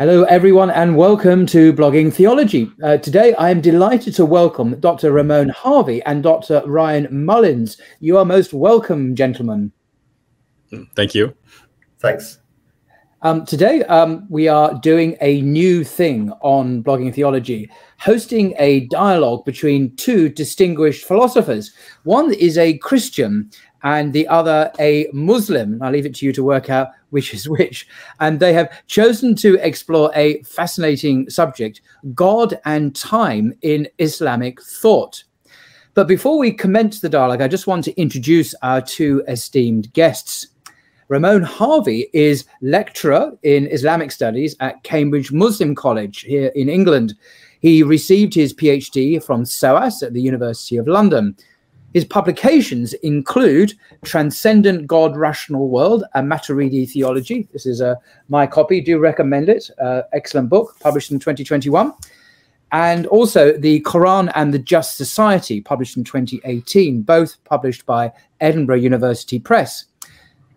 Hello, everyone, and welcome to Blogging Theology. Uh, today, I am delighted to welcome Dr. Ramon Harvey and Dr. Ryan Mullins. You are most welcome, gentlemen. Thank you. Thanks. Um, today, um, we are doing a new thing on Blogging Theology, hosting a dialogue between two distinguished philosophers. One is a Christian and the other a Muslim. I'll leave it to you to work out which is which. And they have chosen to explore a fascinating subject God and time in Islamic thought. But before we commence the dialogue, I just want to introduce our two esteemed guests. Ramon Harvey is lecturer in Islamic studies at Cambridge Muslim College here in England. He received his PhD from SOAS at the University of London. His publications include Transcendent God Rational World, a Maturidi Theology. This is uh, my copy. Do recommend it. Uh, excellent book, published in 2021. And also The Quran and the Just Society, published in 2018, both published by Edinburgh University Press.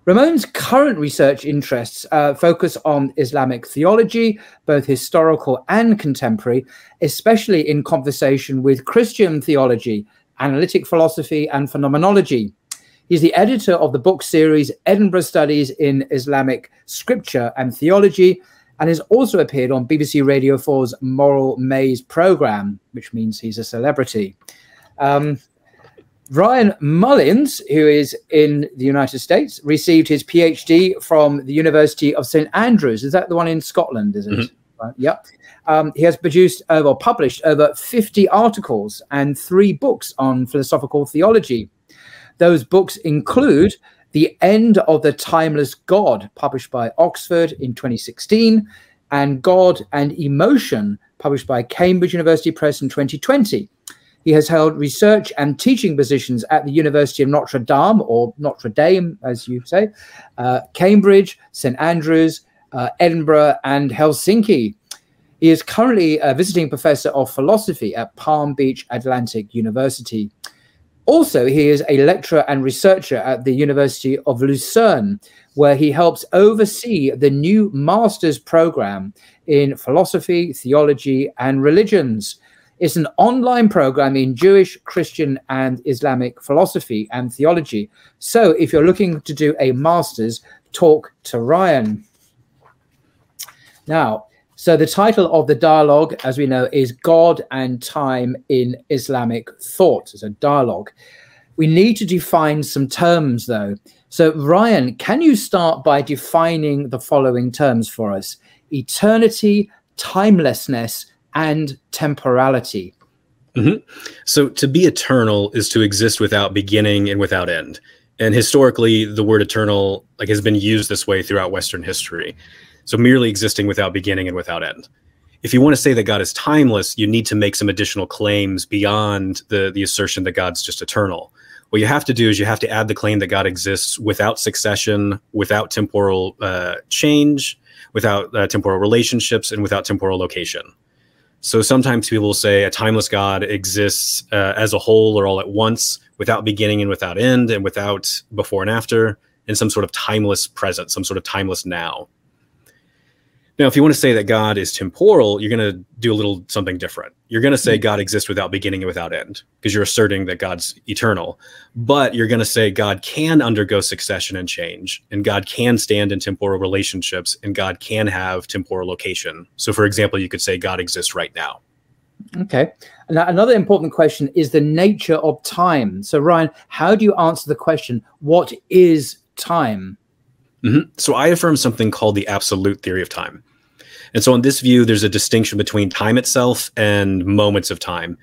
Ramon's current research interests uh, focus on Islamic theology, both historical and contemporary, especially in conversation with Christian theology, analytic philosophy, and phenomenology. He's the editor of the book series Edinburgh Studies in Islamic Scripture and Theology, and has also appeared on BBC Radio 4's Moral Maze program, which means he's a celebrity. Um, Ryan Mullins, who is in the United States, received his PhD from the University of St Andrews. Is that the one in Scotland? Is it? Mm-hmm. Yep. Um, he has produced or published over 50 articles and three books on philosophical theology. Those books include The End of the Timeless God, published by Oxford in 2016, and God and Emotion, published by Cambridge University Press in 2020. He has held research and teaching positions at the University of Notre Dame, or Notre Dame, as you say, uh, Cambridge, St Andrews, uh, Edinburgh, and Helsinki. He is currently a visiting professor of philosophy at Palm Beach Atlantic University. Also, he is a lecturer and researcher at the University of Lucerne, where he helps oversee the new master's program in philosophy, theology, and religions. It's an online program in Jewish, Christian, and Islamic philosophy and theology. So if you're looking to do a master's, talk to Ryan. Now, so the title of the dialogue, as we know, is God and Time in Islamic Thought. It's a dialogue. We need to define some terms, though. So, Ryan, can you start by defining the following terms for us? Eternity, timelessness, and temporality. Mm-hmm. So, to be eternal is to exist without beginning and without end. And historically, the word eternal like has been used this way throughout Western history. So, merely existing without beginning and without end. If you want to say that God is timeless, you need to make some additional claims beyond the the assertion that God's just eternal. What you have to do is you have to add the claim that God exists without succession, without temporal uh, change, without uh, temporal relationships, and without temporal location. So sometimes people will say a timeless God exists uh, as a whole or all at once, without beginning and without end, and without before and after, in some sort of timeless present, some sort of timeless now. Now, if you want to say that God is temporal, you're going to do a little something different. You're going to say mm-hmm. God exists without beginning and without end because you're asserting that God's eternal. But you're going to say God can undergo succession and change, and God can stand in temporal relationships, and God can have temporal location. So, for example, you could say God exists right now. Okay. Now, another important question is the nature of time. So, Ryan, how do you answer the question, what is time? Mm-hmm. So I affirm something called the absolute theory of time. And so in this view, there's a distinction between time itself and moments of time.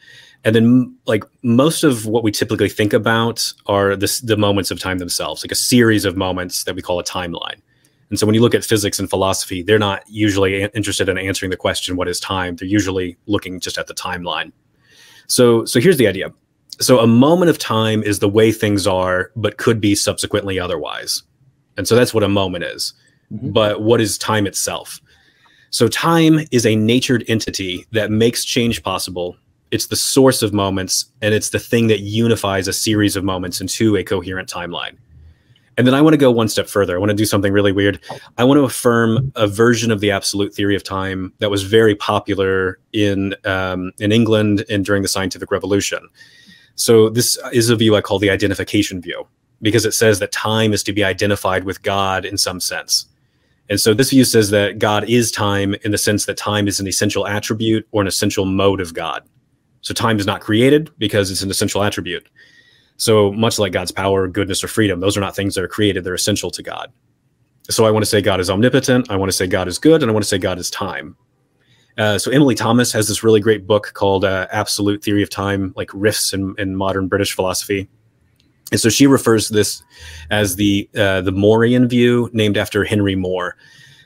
And then like most of what we typically think about are this, the moments of time themselves, like a series of moments that we call a timeline. And so when you look at physics and philosophy, they're not usually interested in answering the question, what is time? They're usually looking just at the timeline. So, so here's the idea. So a moment of time is the way things are, but could be subsequently otherwise. And so that's what a moment is. Mm-hmm. But what is time itself? So time is a natured entity that makes change possible. It's the source of moments, and it's the thing that unifies a series of moments into a coherent timeline. And then I want to go one step further. I want to do something really weird. I want to affirm a version of the absolute theory of time that was very popular in um, in England and during the scientific revolution. So this is a view I call the identification view because it says that time is to be identified with God in some sense. And so this view says that God is time in the sense that time is an essential attribute or an essential mode of God. So time is not created because it's an essential attribute. So much like God's power, goodness, or freedom, those are not things that are created, they're essential to God. So I want to say God is omnipotent, I want to say God is good, and I want to say God is time. Uh, so Emily Thomas has this really great book called uh, Absolute Theory of Time, like riffs in, in modern British philosophy. And so she refers to this as the uh, the Morean view, named after Henry More.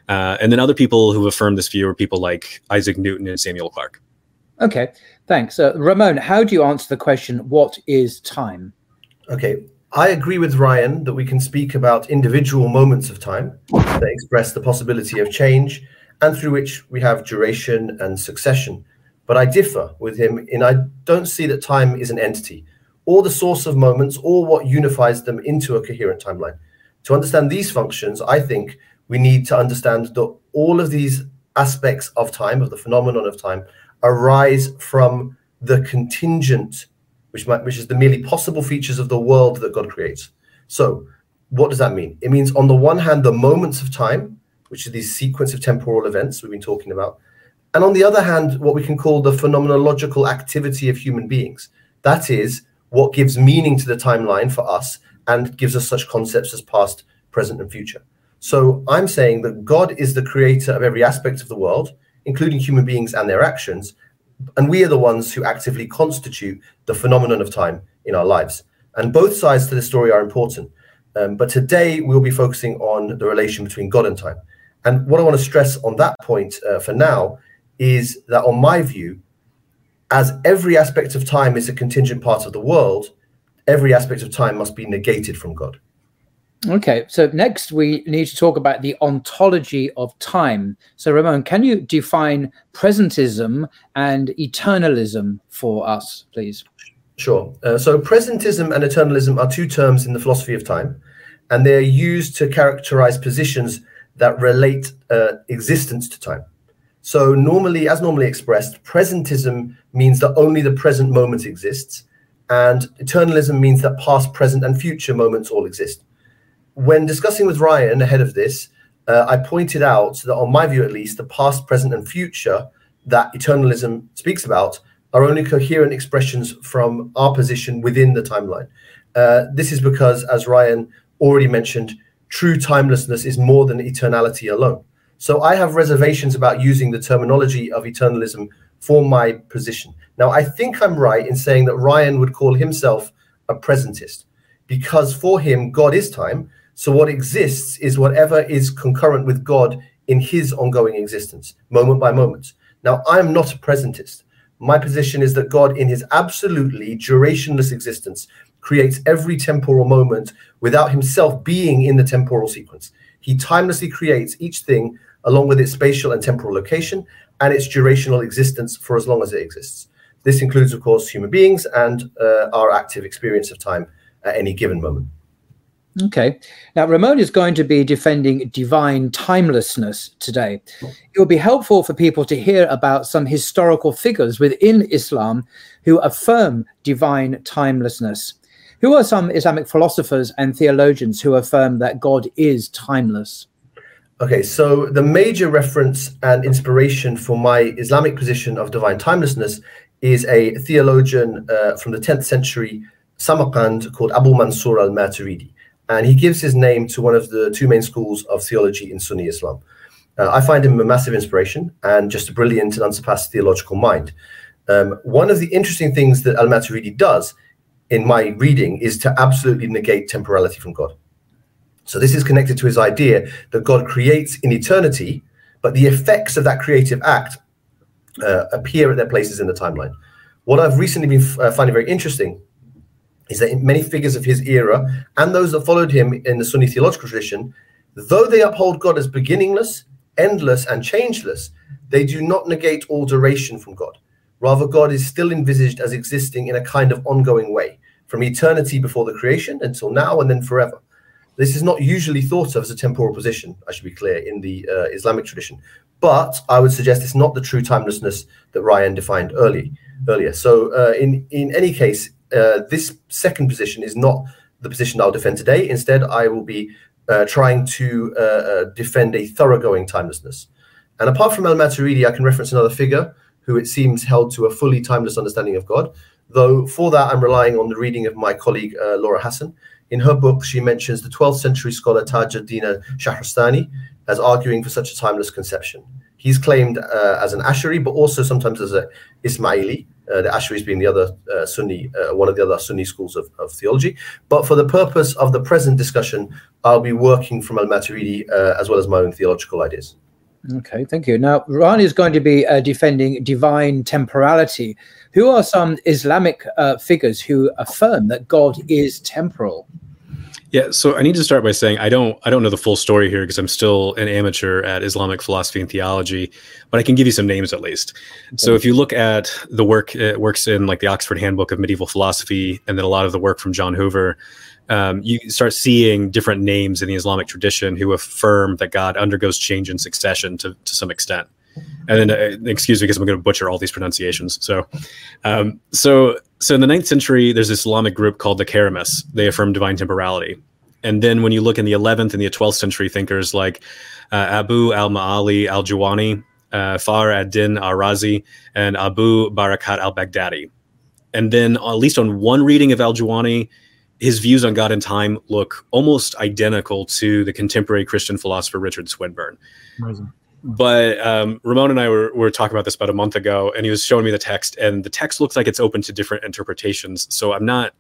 Uh, and then other people who affirm this view are people like Isaac Newton and Samuel Clarke. Okay, thanks. Uh, Ramon, how do you answer the question, what is time? Okay, I agree with Ryan that we can speak about individual moments of time that express the possibility of change and through which we have duration and succession. But I differ with him in I don't see that time is an entity or the source of moments or what unifies them into a coherent timeline. To understand these functions, I think we need to understand that all of these aspects of time, of the phenomenon of time, arise from the contingent which might, which is the merely possible features of the world that God creates. So, what does that mean? It means, on the one hand, the moments of time, which are these sequence of temporal events we've been talking about, and on the other hand, what we can call the phenomenological activity of human beings. That is what gives meaning to the timeline for us and gives us such concepts as past, present, and future. So I'm saying that God is the creator of every aspect of the world, including human beings and their actions, and we are the ones who actively constitute the phenomenon of time in our lives. And both sides to the story are important. Um, but today we'll be focusing on the relation between God and time. And what I want to stress on that point uh, for now is that, on my view, as every aspect of time is a contingent part of the world, every aspect of time must be negated from God. Okay, so next we need to talk about the ontology of time. So, Ramon, can you define presentism and eternalism for us, please? Sure. Uh, so, presentism and eternalism are two terms in the philosophy of time, and they're used to characterize positions that relate uh, existence to time. So, normally, as normally expressed, presentism means that only the present moment exists, and eternalism means that past, present, and future moments all exist when discussing with Ryan ahead of this, uh, I pointed out that, on my view at least, the past, present, and future that eternalism speaks about are only coherent expressions from our position within the timeline. Uh, this is because, as Ryan already mentioned, true timelessness is more than eternality alone. So I have reservations about using the terminology of eternalism for my position. Now, I think I'm right in saying that Ryan would call himself a presentist because for him, God is time so what exists is whatever is concurrent with God in his ongoing existence, moment by moment. Now, I am not a presentist. My position is that God, in his absolutely durationless existence, creates every temporal moment without himself being in the temporal sequence. He timelessly creates each thing along with its spatial and temporal location and its durational existence for as long as it exists. This includes, of course, human beings and uh, our active experience of time at any given moment. Okay. Now, Ramon is going to be defending divine timelessness today. It will be helpful for people to hear about some historical figures within Islam who affirm divine timelessness. Who are some Islamic philosophers and theologians who affirm that God is timeless? Okay, so the major reference and inspiration for my Islamic position of divine timelessness is a theologian uh, from the 10th century Samarkand called Abu Mansur al Maturidi and he gives his name to one of the two main schools of theology in Sunni Islam. Uh, I find him a massive inspiration and just a brilliant and unsurpassed theological mind. Um, one of the interesting things that Al Maturidi does in my reading is to absolutely negate temporality from God. So, this is connected to his idea that God creates in eternity, but the effects of that creative act uh, appear at their places in the timeline. What I've recently been uh, finding very interesting is that many figures of his era and those that followed him in the Sunni theological tradition, though they uphold God as beginningless, endless, and changeless, they do not negate all duration from God. Rather, God is still envisaged as existing in a kind of ongoing way, from eternity before the creation until now and then forever. This is not usually thought of as a temporal position, I should be clear, in the uh, Islamic tradition. But I would suggest it's not the true timelessness that Ryan defined early, earlier. So, uh, in, in any case, uh, this second position is not the position I'll defend today. Instead, I will be uh, trying to uh, uh, defend a thoroughgoing timelessness. And apart from Al Maturidi, I can reference another figure who it seems held to a fully timeless understanding of God. Though for that, I'm relying on the reading of my colleague uh, Laura Hassan. In her book, she mentions the 12th century scholar Tajuddin Shahrastani as arguing for such a timeless conception. He's claimed uh, as an Ash'ari, but also sometimes as a Ismaili, uh, the Ash'aris being the other uh, Sunni, uh, one of the other Sunni schools of, of, theology. But for the purpose of the present discussion, I'll be working from Al Maturidi uh, as well as my own theological ideas. Okay, thank you. Now, Ryan is going to be uh, defending divine temporality. Who are some Islamic figures who affirm that God is temporal? Yeah, so I need to start by saying I don't I don't know the full story here because I'm still an amateur at Islamic philosophy and theology, but I can give you some names at least. Okay. So if you look at the work it works in like the Oxford Handbook of Medieval Philosophy and then a lot of the work from Jon Hoover, um, you start seeing different names in the Islamic tradition who affirm that God undergoes change in succession to, to some extent. And then, uh, excuse me, because I'm going to butcher all these pronunciations. So, um, so, so in the ninth century, there's this Islamic group called the Karamists. They affirm divine temporality. And then when you look in the 11th and the 12th century thinkers like uh, Abu al-Ma'ali al-Juwayni, uh, Fakhr ad-Din al-Razi, and Abu Barakat al-Baghdadi. And then, at least on one reading of al-Juwayni, his views on God and time look almost identical to the contemporary Christian philosopher Richard Swinburne. Amazing. But um, Ramon and I were, were talking about this about a month ago, and he was showing me the text, and the text looks like it's open to different interpretations. So I'm not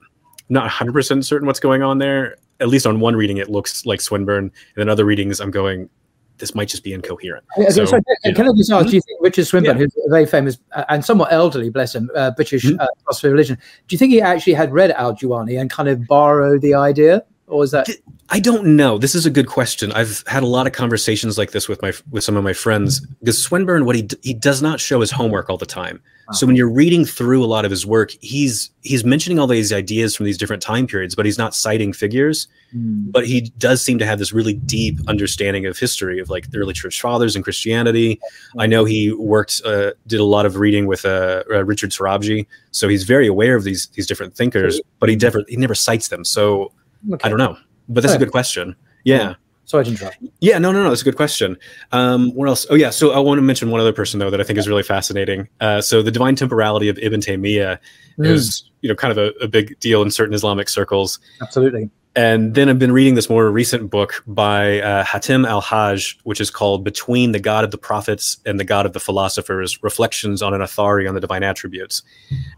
not 100% certain what's going on there. At least on one reading, it looks like Swinburne, and then other readings, I'm going, this might just be incoherent. So, can I just ask, do you think Richard Swinburne, yeah. who's a very famous uh, and somewhat elderly, bless him, uh, British mm-hmm. uh, philosopher of religion, do you think he actually had read Al Juwayni and kind of borrowed the idea? Or was that I don't know. This is a good question. I've had a lot of conversations like this with my with some of my friends because Swinburne, what he he does not show his homework all the time. Wow. So when you're reading through a lot of his work, he's he's mentioning all these ideas from these different time periods, but he's not citing figures. Mm. But he does seem to have this really deep understanding of history of like the early church fathers and Christianity. I know he worked, uh, did a lot of reading with uh, uh, Richard Sorabji, so he's very aware of these these different thinkers, but he never he never cites them. So okay. I don't know. But that's a good question. Yeah. Sorry to interrupt. Yeah, no, no, no. That's a good question. Um, what else? Oh, yeah. So I want to mention one other person though that I think is really fascinating. Uh, so the divine temporality of Ibn Taymiyyah mm. is, you know, kind of a, a, big deal in certain Islamic circles. Absolutely. And then I've been reading this more recent book by uh, Hatim Al Hajj, which is called Between the God of the Prophets and the God of the Philosophers Reflections on an Athari on the Divine Attributes.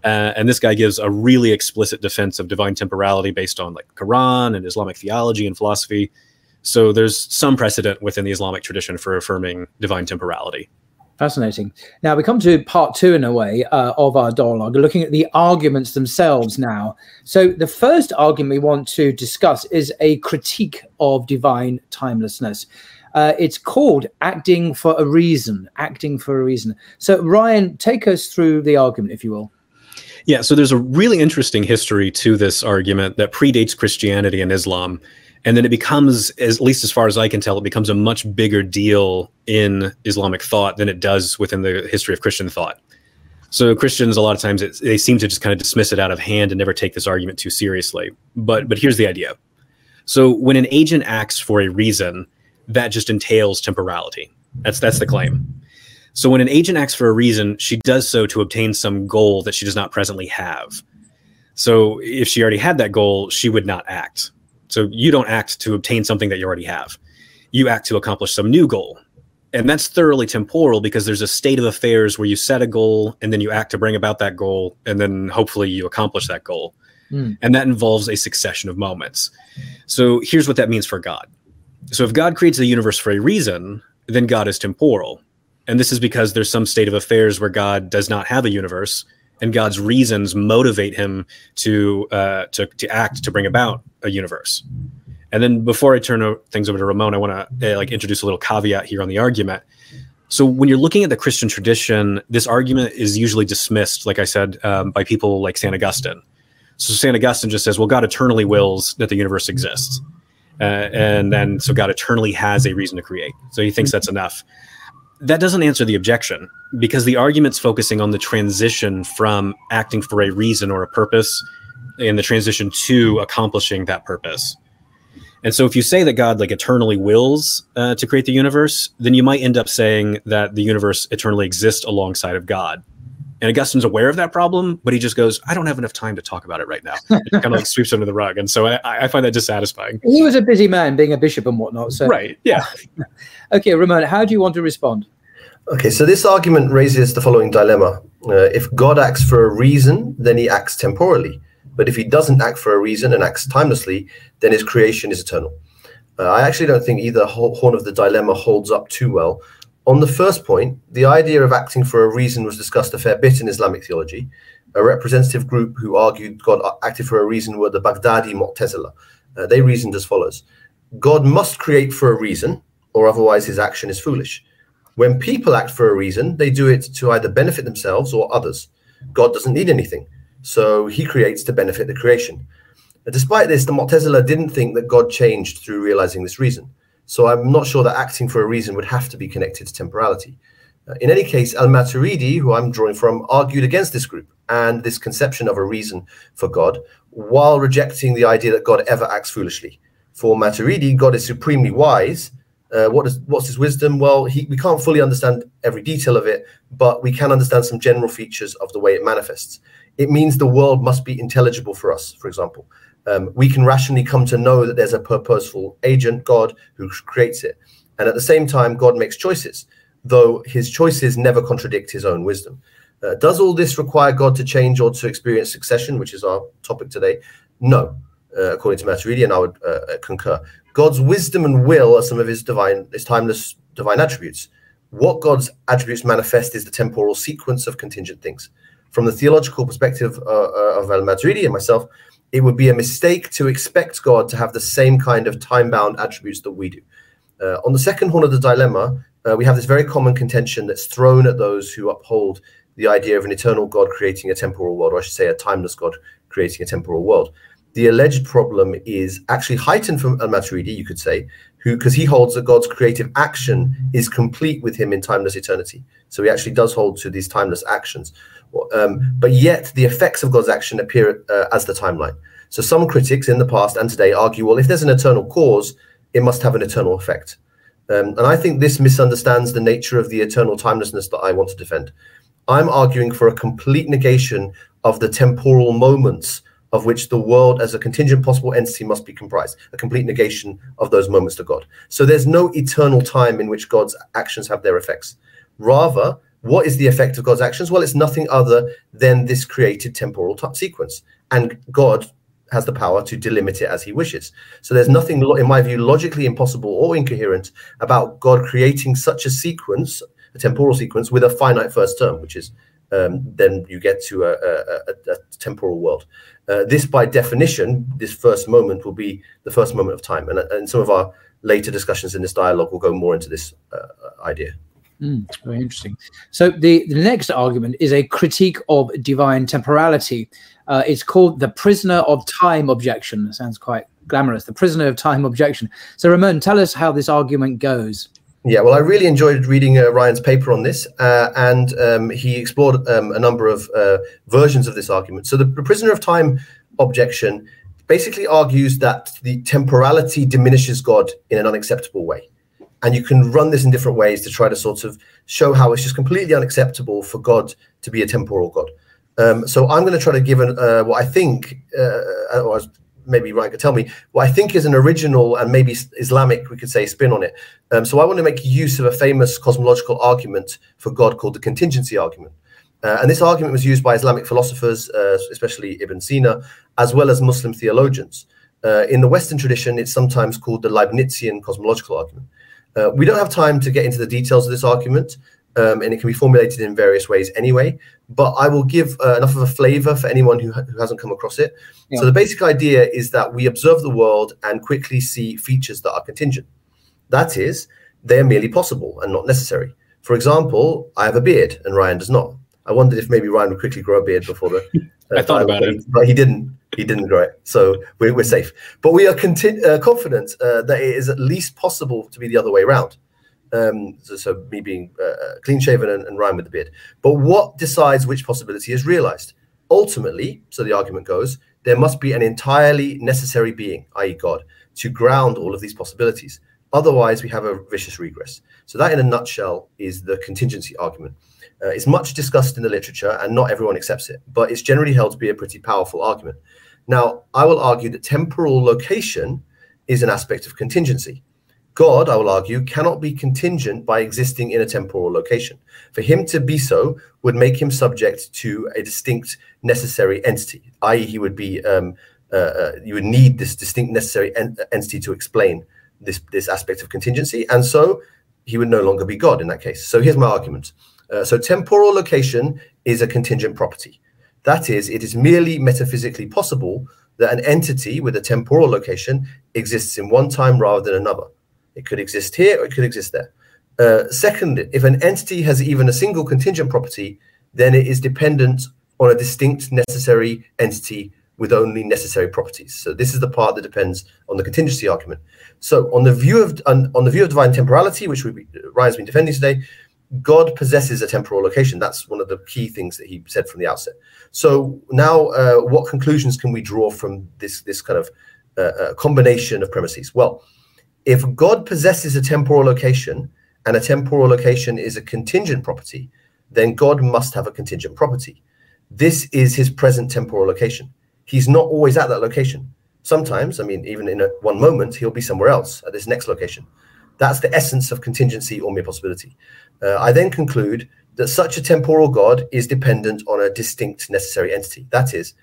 Uh, and this guy gives a really explicit defense of divine temporality based on like Quran and Islamic theology and philosophy. So there's some precedent within the Islamic tradition for affirming divine temporality. Fascinating. Now we come to part two, in a way, uh, of our dialogue, looking at the arguments themselves now. So, the first argument we want to discuss is a critique of divine timelessness. Uh, it's called acting for a reason. Acting for a reason. So, Ryan, take us through the argument, if you will. Yeah, so there's a really interesting history to this argument that predates Christianity and Islam and then it becomes at least as far as i can tell it becomes a much bigger deal in islamic thought than it does within the history of christian thought. So christians a lot of times it, they seem to just kind of dismiss it out of hand and never take this argument too seriously. But but here's the idea. So when an agent acts for a reason that just entails temporality. That's that's the claim. So when an agent acts for a reason she does so to obtain some goal that she does not presently have. So if she already had that goal she would not act so you don't act to obtain something that you already have. You act to accomplish some new goal. And that's thoroughly temporal because there's a state of affairs where you set a goal and then you act to bring about that goal and then hopefully you accomplish that goal. Mm. And that involves a succession of moments. So here's what that means for God. So if God creates the universe for a reason, then God is temporal. And this is because there's some state of affairs where God does not have a universe and God's reasons motivate him to uh, to to act to bring about a universe. And then before I turn things over to Ramon, I want to uh, like introduce a little caveat here on the argument. So when you're looking at the Christian tradition, this argument is usually dismissed, like I said, um, by people like Saint Augustine. So Saint Augustine just says, "Well, God eternally wills that the universe exists." uh, and then so God eternally has a reason to create. So he thinks that's enough. That doesn't answer the objection because the argument's focusing on the transition from acting for a reason or a purpose and the transition to accomplishing that purpose. And so, if you say that God like eternally wills uh, to create the universe, then you might end up saying that the universe eternally exists alongside of God. And Augustine's aware of that problem, but he just goes, "I don't have enough time to talk about it right now." It kind of like sweeps under the rug, and so I, I find that dissatisfying. He was a busy man, being a bishop and whatnot. So right, yeah. okay, Ramon, how do you want to respond? Okay, so this argument raises the following dilemma: uh, If God acts for a reason, then He acts temporally. But if he doesn't act for a reason and acts timelessly, then his creation is eternal. Uh, I actually don't think either horn of the dilemma holds up too well. On the first point, the idea of acting for a reason was discussed a fair bit in Islamic theology. A representative group who argued God acted for a reason were the Baghdadi Mu'tazila. Uh, they reasoned as follows God must create for a reason, or otherwise his action is foolish. When people act for a reason, they do it to either benefit themselves or others. God doesn't need anything. So he creates to benefit the creation. Despite this, the Mu'tazila didn't think that God changed through realizing this reason. So I'm not sure that acting for a reason would have to be connected to temporality. Uh, in any case, Al Maturidi, who I'm drawing from, argued against this group and this conception of a reason for God, while rejecting the idea that God ever acts foolishly. For Maturidi, God is supremely wise. Uh, what's his wisdom? Well, he, we can't fully understand every detail of it, but we can understand some general features of the way it manifests it means the world must be intelligible for us, for example. Um, we can rationally come to know that there's a purposeful agent, God, who creates it. And at the same time, God makes choices, though his choices never contradict his own wisdom. Uh, does all this require God to change or to experience succession, which is our topic today? No, uh, according to Maturidi, and I would uh, uh, concur. God's wisdom and will are some of his divine, his timeless divine attributes. What God's attributes manifest is the temporal sequence of contingent things from the theological perspective uh, uh, of Al Maturidi and myself, it would be a mistake to expect God to have the same kind of time bound attributes that we do. Uh, on the second horn of the dilemma, we have this very common contention that's thrown at those who uphold the idea of an eternal God creating a temporal world, or I should say, a timeless God creating a temporal world. The alleged problem is actually heightened from Al Maturidi, you could say, who because he holds that God's creative action is complete with him in timeless eternity. So he actually does hold to these timeless actions. Um, but yet the effects of God's action appear uh, as the timeline. So some critics in the past and today argue, well, if there's an eternal cause, it must have an eternal effect. Um, and I think this misunderstands the nature of the eternal timelessness that I want to defend. I'm arguing for a complete negation of the temporal moments of which the world as a contingent possible entity must be comprised, a complete negation of those moments to God. So there's no eternal time in which God's actions have their effects. Rather, what is the effect of God's actions? Well, it's nothing other than this created temporal t- sequence. And God has the power to delimit it as he wishes. So there's nothing, in my view, logically impossible or incoherent about God creating such a sequence, a temporal sequence, with a finite first term, which is um, then you get to a, a, a, temporal world. Uh, this, by definition, this first moment will be the first moment of time. And, and some of our later discussions in this dialogue will go more into this uh, idea. Mm, very interesting. So the, the next argument is a critique of divine temporality. Uh, it's called the prisoner of time objection. Sounds quite glamorous. The prisoner of time objection. So Ramon, tell us how this argument goes. Yeah, well, I really enjoyed reading uh, Ryan's paper on this, uh, and um, he explored um, a number of uh, versions of this argument. So the prisoner of time objection basically argues that the temporality diminishes God in an unacceptable way. And you can run this in different ways to try to sort of show how it's just completely unacceptable for God to be a temporal God. Um, so I'm going to try to give an, uh, what I think, uh, or maybe Ryan could tell me, what I think is an original and maybe Islamic, we could say, spin on it. Um, so I want to make use of a famous cosmological argument for God called the contingency argument. Uh, and this argument was used by Islamic philosophers, uh, especially Ibn Sina, as well as Muslim theologians. Uh, in the Western tradition, it's sometimes called the Leibnizian cosmological argument. Uh, we don't have time to get into the details of this argument, um, and it can be formulated in various ways anyway. But I will give uh, enough of a flavor for anyone who, ha- who hasn't come across it. Yeah. So the basic idea is that we observe the world and quickly see features that are contingent. That is, they're merely possible and not necessary. For example, I have a beard and Ryan does not. I wondered if maybe Ryan would quickly grow a beard before the. Uh, I thought about it, but he didn't. he didn't grow it, so we're, we're safe. But we are conti- uh, confident uh, that it is at least possible to be the other way around. Um, so, so, me being uh, uh, clean shaven and, and Ryan with the beard. But what decides which possibility is realized? Ultimately, so the argument goes, there must be an entirely necessary being, i.e., God, to ground all of these possibilities. Otherwise, we have a vicious regress. So, that in a nutshell is the contingency argument. Uh, it's much discussed in the literature and not everyone accepts it, but it's generally held to be a pretty powerful argument. Now, I will argue that temporal location is an aspect of contingency. God, I will argue, cannot be contingent by existing in a temporal location. For him to be so would make him subject to a distinct necessary entity, i.e., he would be um, uh, uh, you would need this distinct necessary en- entity to explain this this aspect of contingency, and so he would no longer be God in that case. So here's my argument. Uh, so temporal location is a contingent property. That is, it is merely metaphysically possible that an entity with a temporal location exists in one time rather than another. It could exist here or it could exist there. Uh, second, if an entity has even a single contingent property, then it is dependent on a distinct necessary entity with only necessary properties. So this is the part that depends on the contingency argument. So on the view of on, on the view of divine temporality, which we, Ryan's been defending today, God possesses a temporal location. That's one of the key things that he said from the outset. So now, uh, what conclusions can we draw from this this kind of uh, uh, combination of premises? Well, if God possesses a temporal location and a temporal location is a contingent property, then God must have a contingent property. This is his present temporal location. He's not always at that location. Sometimes, I mean, even in a, one moment, he'll be somewhere else at this next location. That's the essence of contingency or mere possibility. Uh, I then conclude that such a temporal God is dependent on a distinct necessary entity. That is,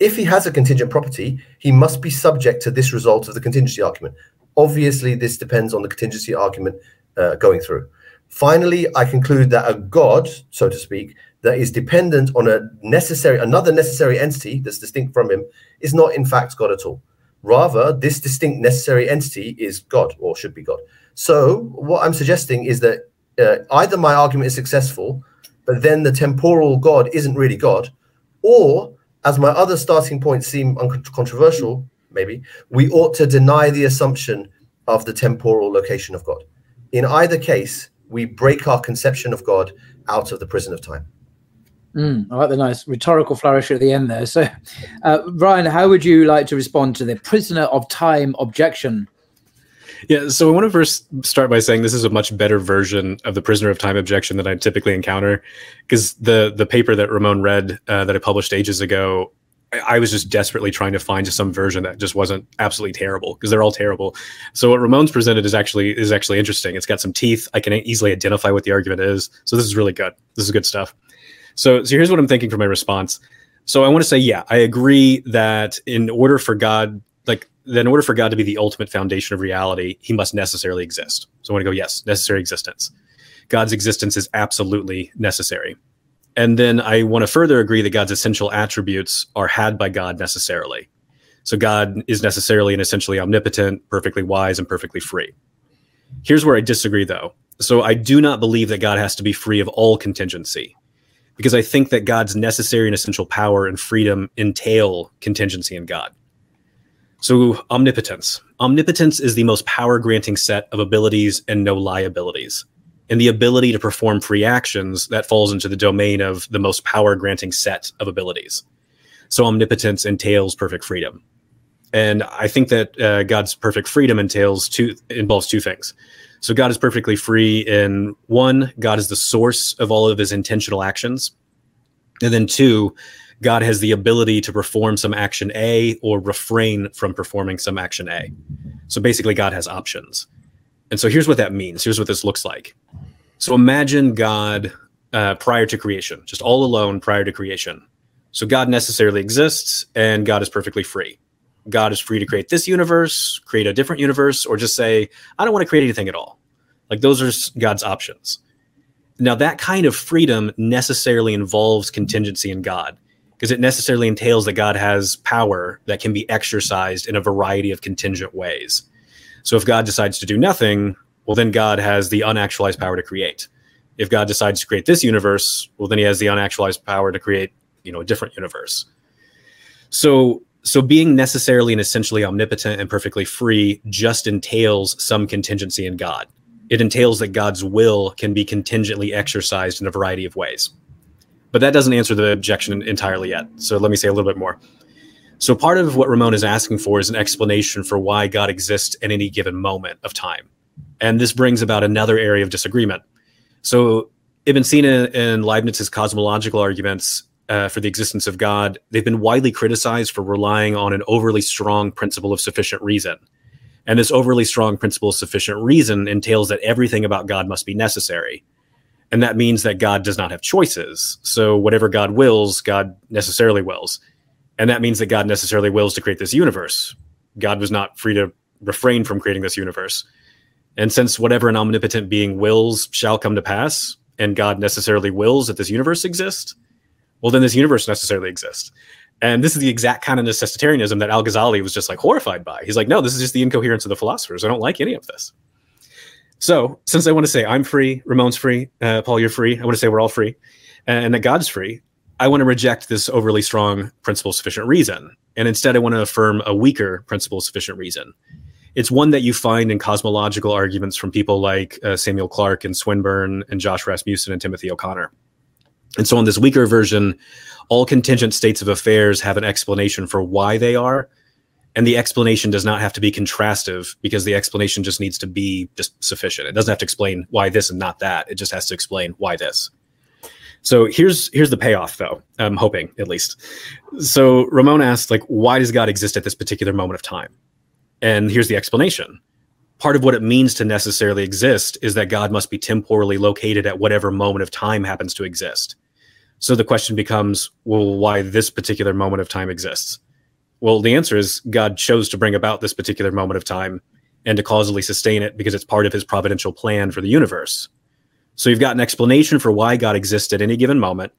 if he has a contingent property, he must be subject to this result of the contingency argument. Obviously, this depends on the contingency argument uh, going through. Finally, I conclude that a God, so to speak, that is dependent on a necessary another necessary entity that's distinct from him is not in fact God at all. Rather, this distinct necessary entity is God or should be God. So, what I'm suggesting is that uh, either my argument is successful, but then the temporal God isn't really God, or as my other starting points seem uncontroversial, maybe we ought to deny the assumption of the temporal location of God. In either case, we break our conception of God out of the prison of time. Mm, I like the nice rhetorical flourish at the end there. So, uh, Ryan, how would you like to respond to the prisoner of time objection? Yeah, so I want to first start by saying this is a much better version of the prisoner of time objection that I typically encounter, because the the paper that Ramon read uh, that I published ages ago, I, was just desperately trying to find some version that just wasn't absolutely terrible, because they're all terrible. So what Ramon's presented is actually is actually interesting. It's got some teeth. I can easily identify what the argument is. So this is really good. This is good stuff. So so here's what I'm thinking for my response. So I want to say, yeah, I agree that in order for God like in order for God to be the ultimate foundation of reality, he must necessarily exist. So I want to go, yes, necessary existence. God's existence is absolutely necessary. And then I want to further agree that God's essential attributes are had by God necessarily. So God is necessarily and essentially omnipotent, perfectly wise, and perfectly free. Here's where I disagree, though. So I do not believe that God has to be free of all contingency, because I think that God's necessary and essential power and freedom entail contingency in God. So, omnipotence. Omnipotence is the most power granting set of abilities and no liabilities. And the ability to perform free actions that falls into the domain of the most power granting set of abilities. So, omnipotence entails perfect freedom. And I think that uh, God's perfect freedom entails two involves two things. So God is perfectly free in one, God is the source of all of his intentional actions. And then two, God has the ability to perform some action A or refrain from performing some action A. So basically, God has options. And so here's what that means. Here's what this looks like. So imagine God uh, prior to creation, just all alone prior to creation. So God necessarily exists and God is perfectly free. God is free to create this universe, create a different universe, or just say, I don't want to create anything at all. Like those are God's options. Now, that kind of freedom necessarily involves contingency in God because it necessarily entails that God has power that can be exercised in a variety of contingent ways. So if God decides to do nothing, well, then God has the unactualized power to create. If God decides to create this universe, well, then he has the unactualized power to create, you know, a different universe. So So being necessarily and essentially omnipotent and perfectly free just entails some contingency in God. It entails that God's will can be contingently exercised in a variety of ways. But that doesn't answer the objection entirely yet. So let me say a little bit more. So part of what Ramon is asking for is an explanation for why God exists in any given moment of time. And this brings about another area of disagreement. So Ibn Sina and Leibniz's cosmological arguments uh, for the existence of God, they've been widely criticized for relying on an overly strong principle of sufficient reason. And this overly strong principle of sufficient reason entails that everything about God must be necessary. And that means that God does not have choices. So whatever God wills, God necessarily wills. And that means that God necessarily wills to create this universe. God was not free to refrain from creating this universe. And since whatever an omnipotent being wills shall come to pass, and God necessarily wills that this universe exists, well, then this universe necessarily exists. And this is the exact kind of necessitarianism that Al Ghazali was just like horrified by. He's like, no, this is just the incoherence of the philosophers. I don't like any of this. So, since I want to say I'm free, Ramon's free, uh, Paul, you're free, I want to say we're all free, and that God's free, I want to reject this overly strong principle sufficient reason. And instead, I want to affirm a weaker principle sufficient reason. It's one that you find in cosmological arguments from people like uh, Samuel Clarke and Swinburne and Josh Rasmussen and Timothy O'Connor. And so, on this weaker version, all contingent states of affairs have an explanation for why they are. And the explanation does not have to be contrastive because the explanation just needs to be just sufficient. It doesn't have to explain why this and not that. It just has to explain why this. So here's here's the payoff, though. I'm hoping, at least. So Ramon asked, like, why does God exist at this particular moment of time? And here's the explanation. Part of what it means to necessarily exist is that God must be temporally located at whatever moment of time happens to exist. So the question becomes, well, why this particular moment of time exists? Well, the answer is God chose to bring about this particular moment of time and to causally sustain it because it's part of his providential plan for the universe. So you've got an explanation for why God exists at any given moment,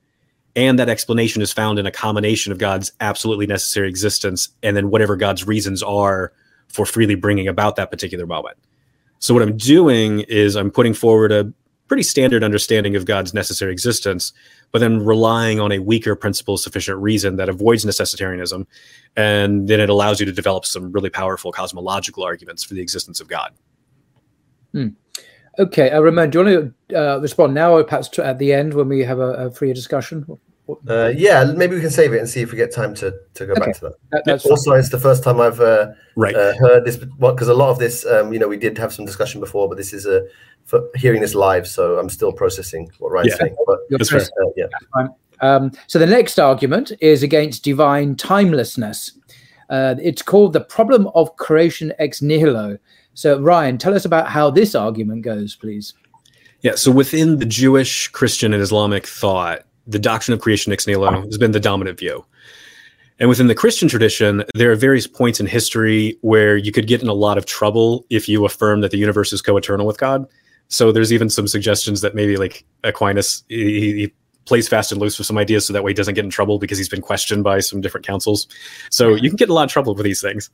and that explanation is found in a combination of God's absolutely necessary existence and then whatever God's reasons are for freely bringing about that particular moment. So what I'm doing is I'm putting forward a pretty standard understanding of God's necessary existence, but then relying on a weaker principle sufficient reason that avoids necessitarianism. And then it allows you to develop some really powerful cosmological arguments for the existence of God. Hmm. Okay, uh, Ramon, do you want to uh, respond now or perhaps at the end when we have a, a freer discussion? Uh, yeah, maybe we can save it and see if we get time to, to go okay. back to that. that also, fine. it's the first time I've uh, right. uh, heard this, because a lot of this, um, you know, we did have some discussion before, but this is a for hearing this live, so I'm still processing what Ryan's yeah. saying. But that's fair. Uh, yeah. Um, so the next argument is against divine timelessness. Uh, it's called the problem of creation ex nihilo. So Ryan, tell us about how this argument goes, please. Yeah. So within the Jewish, Christian, and Islamic thought, the doctrine of creation ex nihilo has been the dominant view. And within the Christian tradition, there are various points in history where you could get in a lot of trouble if you affirm that the universe is co-eternal with God. So there's even some suggestions that maybe like Aquinas he, he plays fast and loose with some ideas so that way he doesn't get in trouble because he's been questioned by some different councils. So you can get in a lot of trouble with these things.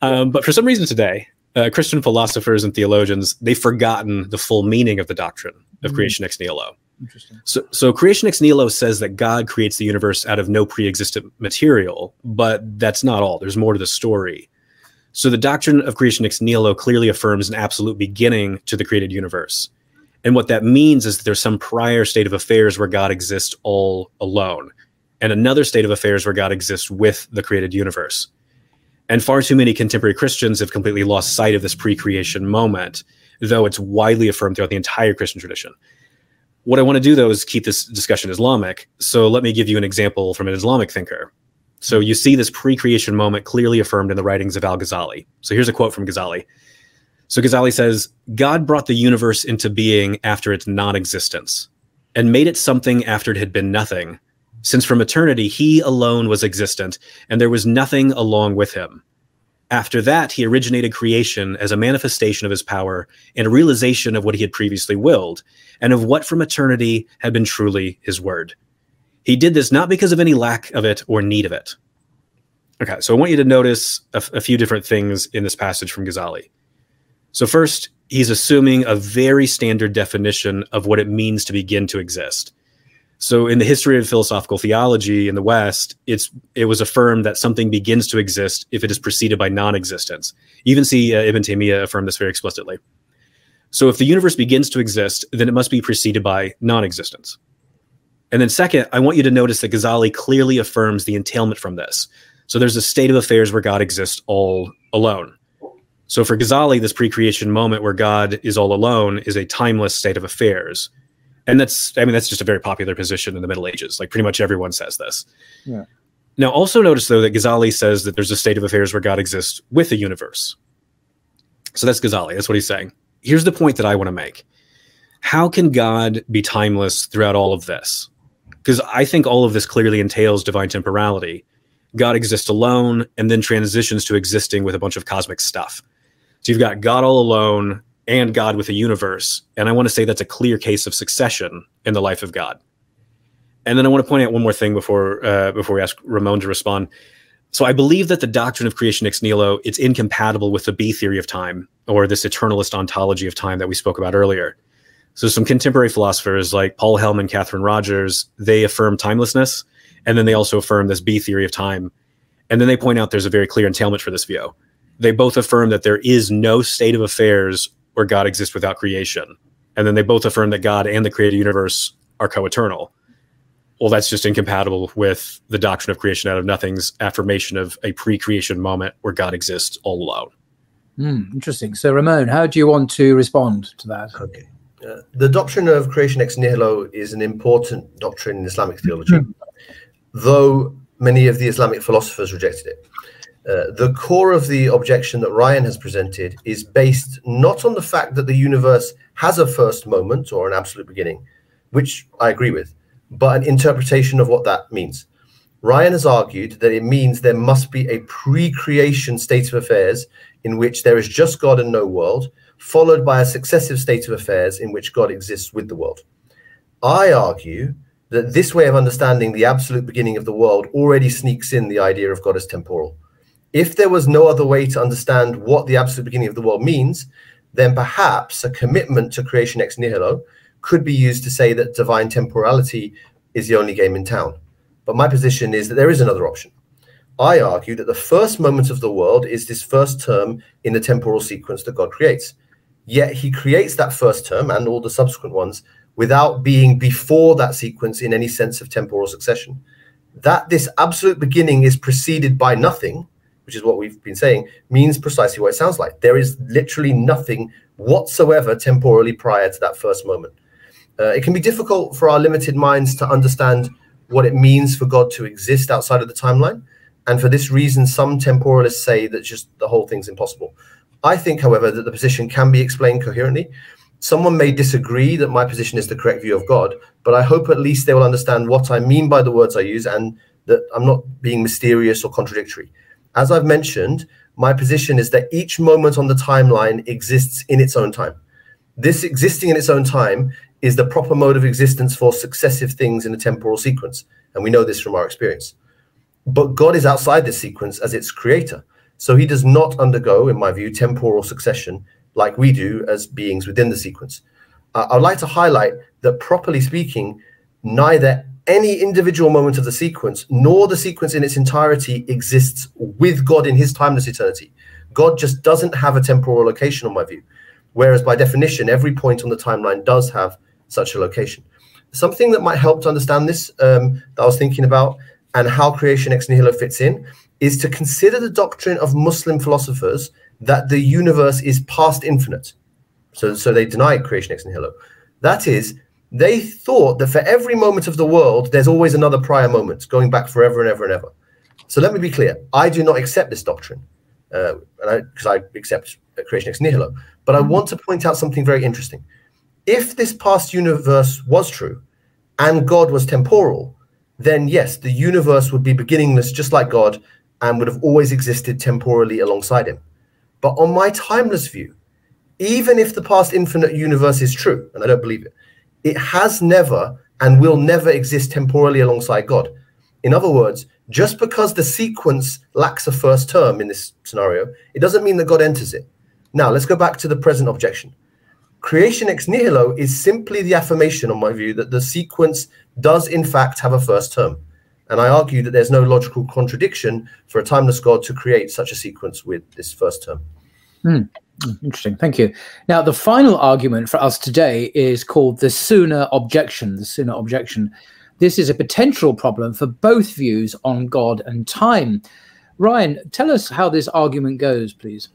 Um, but for some reason today, uh, Christian philosophers and theologians they've forgotten the full meaning of the doctrine of mm-hmm. creation ex nihilo. Interesting. So, so creation ex nihilo says that God creates the universe out of no pre-existent material, but that's not all. There's more to the story. So the doctrine of creation ex nihilo clearly affirms an absolute beginning to the created universe. And what that means is that there's some prior state of affairs where God exists all alone, and another state of affairs where God exists with the created universe. And far too many contemporary Christians have completely lost sight of this pre creation moment, though it's widely affirmed throughout the entire Christian tradition. What I want to do though is keep this discussion Islamic. So let me give you an example from an Islamic thinker. So you see this pre-creation moment clearly affirmed in the writings of Al-Ghazali. So here's a quote from Ghazali. So Ghazali says, God brought the universe into being after its non-existence and made it something after it had been nothing, since from eternity he alone was existent and there was nothing along with him. After that, he originated creation as a manifestation of his power and a realization of what he had previously willed, and of what from eternity had been truly his word. He did this not because of any lack of it or need of it. Okay, so I want you to notice a, few different things in this passage from Ghazali. So, first, he's assuming a very standard definition of what it means to begin to exist. So in the history of philosophical theology in the West, it's it was affirmed that something begins to exist if it is preceded by non-existence. You even see uh, Ibn Taymiyyah affirm this very explicitly. So if the universe begins to exist, then it must be preceded by non-existence. And then second, I want you to notice that Ghazali clearly affirms the entailment from this. So there's a state of affairs where God exists all alone. So for Ghazali, this pre-creation moment where God is all alone is a timeless state of affairs and that's i mean that's just a very popular position in the middle ages. Like pretty much everyone says this. Yeah. Now also notice though that ghazali says that there's a state of affairs where god exists with a universe. So that's ghazali. That's what he's saying. Here's the point that i want to make. How can god be timeless throughout all of this? Because i think all of this clearly entails divine temporality. God exists alone and then transitions to existing with a bunch of cosmic stuff. So you've got god all alone and God with a universe. And I want to say that's a clear case of succession in the life of God. And then I want to point out one more thing before uh, before we ask Ramon to respond. So I believe that the doctrine of creation ex nihilo it's incompatible with the B theory of time or this eternalist ontology of time that we spoke about earlier. So some contemporary philosophers like Paul Hellman, Katherin Rogers, they affirm timelessness, and then they also affirm this B theory of time. And then they point out there's a very clear entailment for this view. They both affirm that there is no state of affairs where God exists without creation. And then they both affirm that God and the created universe are co eternal. Well, that's just incompatible with the doctrine of creation out of nothing's affirmation of a pre creation moment where God exists all alone. Mm, interesting. So, Ramon, how do you want to respond to that? Okay. Uh, the doctrine of creation ex nihilo is an important doctrine in Islamic theology, mm. though many of the Islamic philosophers rejected it. Uh, the core of the objection that Ryan has presented is based not on the fact that the universe has a first moment or an absolute beginning, which I agree with, but an interpretation of what that means. Ryan has argued that it means there must be a pre creation state of affairs in which there is just God and no world, followed by a successive state of affairs in which God exists with the world. I argue that this way of understanding the absolute beginning of the world already sneaks in the idea of God as temporal if there was no other way to understand what the absolute beginning of the world means, then perhaps a commitment to creation ex nihilo could be used to say that divine temporality is the only game in town. But my position is that there is another option. I argue that the first moment of the world is this first term in the temporal sequence that God creates. Yet he creates that first term and all the subsequent ones without being before that sequence in any sense of temporal succession. That this absolute beginning is preceded by nothing which is what we've been saying, means precisely what it sounds like. There is literally nothing whatsoever temporally prior to that first moment. Uh, it can be difficult for our limited minds to understand what it means for God to exist outside of the timeline. And for this reason, some temporalists say that just the whole thing's impossible. I think, however, that the position can be explained coherently. Someone may disagree that my position is the correct view of God, but I hope at least they will understand what I mean by the words I use and that I'm not being mysterious or contradictory. As I've mentioned, my position is that each moment on the timeline exists in its own time. This existing in its own time is the proper mode of existence for successive things in a temporal sequence. And we know this from our experience. But God is outside this sequence as its creator. So he does not undergo, in my view, temporal succession like we do as beings within the sequence. Uh, I'd like to highlight that, properly speaking, neither any individual moment of the sequence, nor the sequence in its entirety exists with God in his timeless eternity. God just doesn't have a temporal location, on my view. Whereas, by definition, every point on the timeline does have such a location. Something that might help to understand this, um, that I was thinking about, and how creation ex nihilo fits in, is to consider the doctrine of Muslim philosophers that the universe is past infinite. So, so they deny creation ex nihilo. That is, they thought that for every moment of the world, there's always another prior moment going back forever and ever and ever. So let me be clear. I do not accept this doctrine because uh, I, I, accept creation ex nihilo. But I want to point out something very interesting. If this past universe was true and God was temporal, then yes, the universe would be beginningless just like God and would have always existed temporally alongside him. But on my timeless view, even if the past infinite universe is true, and I don't believe it, it has never and will never exist temporally alongside God. In other words, just because the sequence lacks a first term in this scenario, it doesn't mean that God enters it. Now, let's go back to the present objection. Creation ex nihilo is simply the affirmation, on my view, that the sequence does in fact have a first term. And I argue that there's no logical contradiction for a timeless God to create such a sequence with this first term. Hmm. Interesting. Thank you. Now, the final argument for us today is called the sooner objection. The sooner objection. This is a potential problem for both views on God and time. Ryan, tell us how this argument goes, please.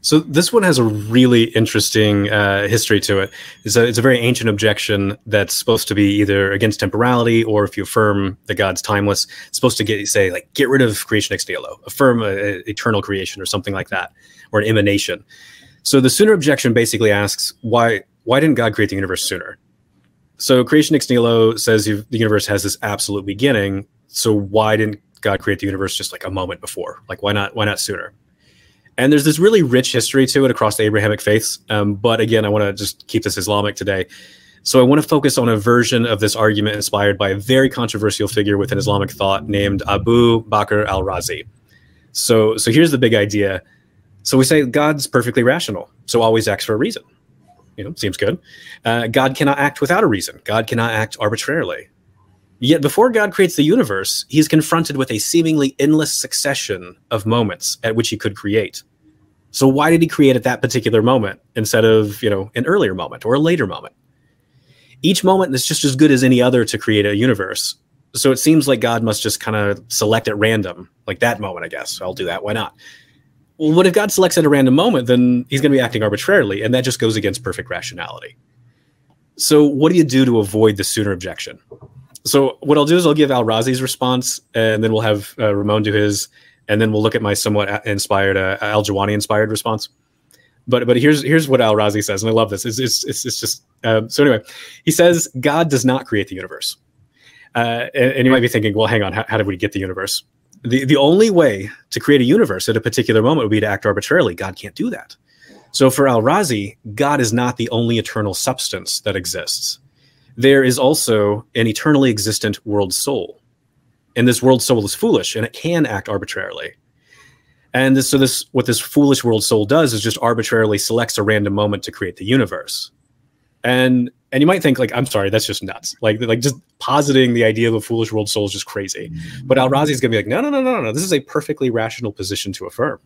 So this one has a really interesting uh, history to it. It's a, it's a very ancient objection that's supposed to be either against temporality or if you affirm that God's timeless, it's supposed to get say like get rid of creation ex nihilo, affirm a, a eternal creation or something like that, or an emanation. So the sooner objection basically asks why why didn't God create the universe sooner? So creation ex nihilo says the universe has this absolute beginning. So why didn't God create the universe just like a moment before? Like why not why not sooner? And there's this really rich history to it across the Abrahamic faiths. Um, but again, I want to just keep this Islamic today. So I want to focus on a version of this argument inspired by a very controversial figure within Islamic thought named Abu Bakr al-Razi. So so here's the big idea. So we say God's perfectly rational, so always acts for a reason you know, seems good. Uh, God cannot act without a reason. God cannot act arbitrarily. Yet before God creates the universe, he's confronted with a seemingly endless succession of moments at which he could create. So why did he create at that particular moment instead of, you know, an earlier moment or a later moment? Each moment is just as good as any other to create a universe. So it seems like God must just kind of select at random, like that moment, I guess. I'll do that. Why not? Well, what if God selects at a random moment? Then he's going to be acting arbitrarily, and that just goes against perfect rationality. So, what do you do to avoid the sooner objection? So, what I'll do is I'll give Al Razi's response, and then we'll have uh, Ramon do his, and then we'll look at my somewhat inspired uh, Al Juwayni inspired response. But but here's here's what Al Razi says, and I love this. It's it's it's, it's just uh, so anyway. He says God does not create the universe, uh, and, and, you might be thinking, well, hang on, how, how did we get the universe? the, the only way to create a universe at a particular moment would be to act arbitrarily. God can't do that. So for Al Razi, God is not the only eternal substance that exists. There is also an eternally existent world soul. And this world soul is foolish and it can act arbitrarily. And this, so this what this foolish world soul does is just arbitrarily selects a random moment to create the universe. And and you might think like i'm sorry that's just nuts like like just positing the idea of a foolish world soul is just crazy mm-hmm. but al-razi is going to be like no no no no no this is a perfectly rational position to affirm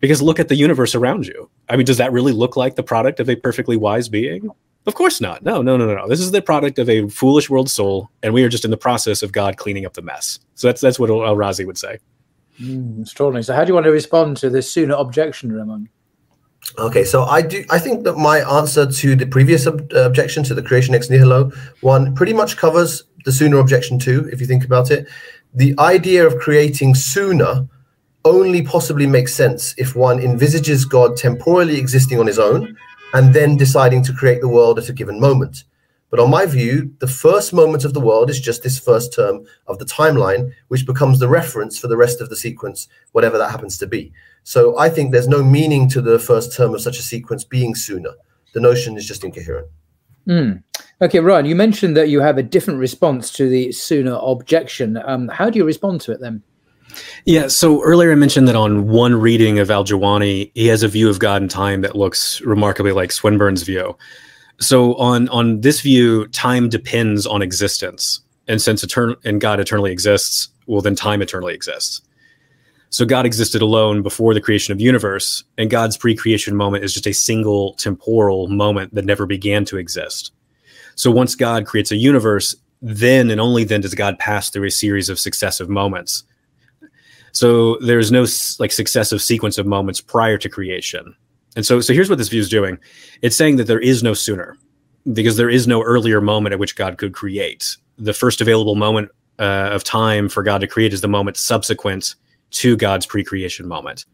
because look at the universe around you i mean does that really look like the product of a perfectly wise being of course not. No no no no no. This is the product of a foolish world soul and we are just in the process of god cleaning up the mess. So that's that's what al-razi would say. Mm, extraordinary. So how do you want to respond to this sooner objection ramon? Okay, so I do. I think that my answer to the previous ob- uh, objection to the creation ex nihilo one pretty much covers the sooner objection too. If you think about it, the idea of creating sooner only possibly makes sense if one envisages God temporally existing on his own and then deciding to create the world at a given moment. But on my view, the first moment of the world is just this first term of the timeline, which becomes the reference for the rest of the sequence, whatever that happens to be. So I think there's no meaning to the first term of such a sequence being sooner. The notion is just incoherent. Mm. Okay, Ryan, you mentioned that you have a different response to the sooner objection. Um, how do you respond to it then? Yeah, so earlier I mentioned that on one reading of Al Juwayni, he has a view of God and time that looks remarkably like Swinburne's view. So on on this view, time depends on existence, and since eternal and God eternally exists, well then time eternally exists. So God existed alone before the creation of the universe, and God's pre-creation moment is just a single temporal moment that never began to exist. So once God creates a universe, then and only then does God pass through a series of successive moments. So there's no like successive sequence of moments prior to creation. And so so here's what this view is doing. It's saying that there is no sooner because there is no earlier moment at which God could create. The first available moment uh, of time for God to create is the moment subsequent to God's pre creation moment.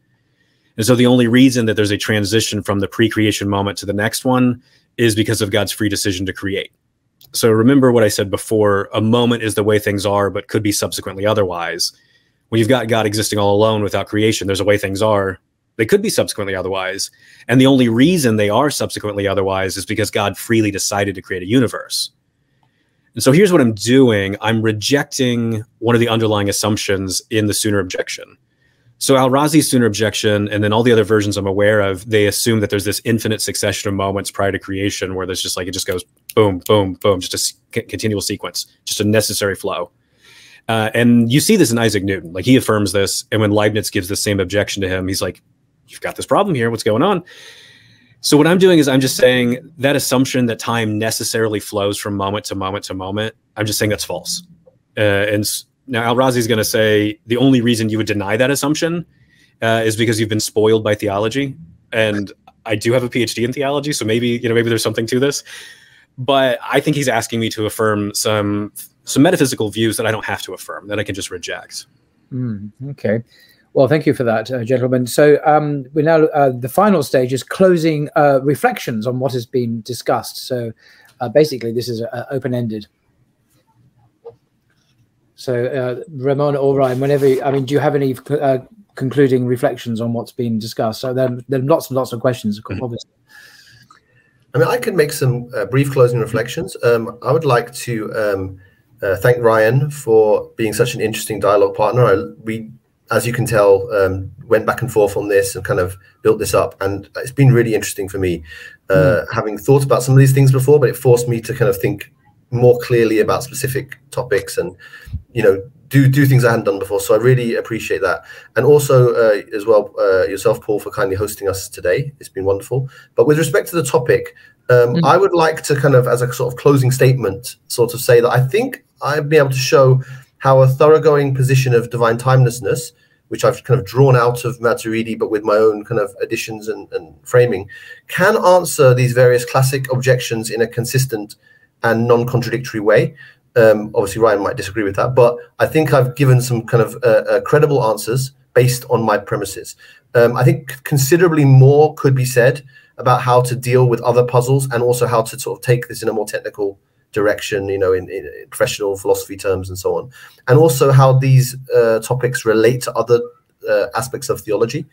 And so the only reason that there's a transition from the pre creation moment to the next one is because of God's free decision to create. So remember what I said before a moment is the way things are, but could be subsequently otherwise. When you've got God existing all alone without creation, there's a way things are. They could be subsequently otherwise. And the only reason they are subsequently otherwise is because God freely decided to create a universe. And so here's what I'm doing I'm rejecting one of the underlying assumptions in the sooner objection. So Al-Razi's sooner objection, and then all the other versions I'm aware of, they assume that there's this infinite succession of moments prior to creation where there's just like it just goes boom, boom, boom, just a continual sequence, just a necessary flow. Uh, and you see this in Isaac Newton. Like he affirms this, and when Leibniz gives the same objection to him, he's like, "You've got this problem here. What's going on?" So what I'm doing is I'm just saying that assumption that time necessarily flows from moment to moment to moment. I'm just saying that's false. Uh, and now, Al Razi is going to say the only reason you would deny that assumption uh, is because you've been spoiled by theology. And I do have a PhD in theology, so maybe you know maybe there's something to this. But I think he's asking me to affirm some some metaphysical views that I don't have to affirm, that I can just reject. Mm, okay. Well, thank you for that, uh, gentlemen. So um, we're now uh, the final stage is closing uh, reflections on what has been discussed. So uh, basically, this is uh, open ended. So, uh, Ramon or Ryan, whenever you, I mean, do you have any uh, concluding reflections on what's been discussed? So, there, there are lots and lots of questions, mm-hmm. obviously. I mean, I could make some uh, brief closing reflections. Um, I would like to um, uh, thank Ryan for being such an interesting dialogue partner. I, we, as you can tell, um, went back and forth on this and kind of built this up, and it's been really interesting for me, uh, mm. having thought about some of these things before, but it forced me to kind of think more clearly about specific topics and you know do do things I hadn't done before. So I really appreciate that, and also uh, as well uh, yourself, Paul, for kindly hosting us today. It's been wonderful. But with respect to the topic, um, mm-hmm. I would like to kind of, as a sort of closing statement, sort of say that I think I've been able to show how a thoroughgoing position of divine timelessness, which I've kind of drawn out of Maturidi, but with my own kind of additions and, and framing, can answer these various classic objections in a consistent and non-contradictory way. Um, obviously, Ryan might disagree with that, but I think I've given some kind of uh, uh, credible answers based on my premises. Um, I think considerably more could be said about how to deal with other puzzles and also how to sort of take this in a more technical direction, you know, in, in professional philosophy terms and so on, and also how these uh, topics relate to other uh, aspects of theology.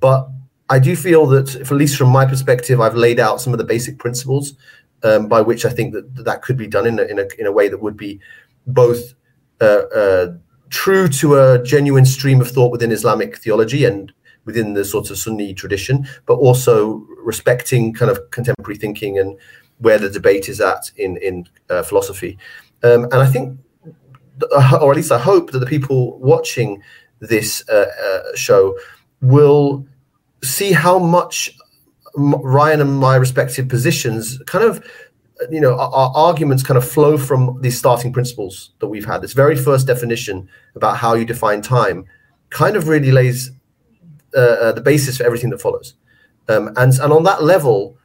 But I do feel that, if, at least from my perspective, I've laid out some of the basic principles um, by which I think that that could be done in a, in a, in a way that would be both uh, uh, true to a genuine stream of thought within Islamic theology and within the sort of Sunni tradition, but also respecting kind of contemporary thinking and where the debate is at in in uh, philosophy. Um, and I think, or at least I hope, that the people watching this uh, uh, show will see how much Ryan and my respective positions kind of you know our, our, arguments kind of flow from these starting principles that we've had this very first definition about how you define time kind of really lays uh, uh, the basis for everything that follows um, and and on that level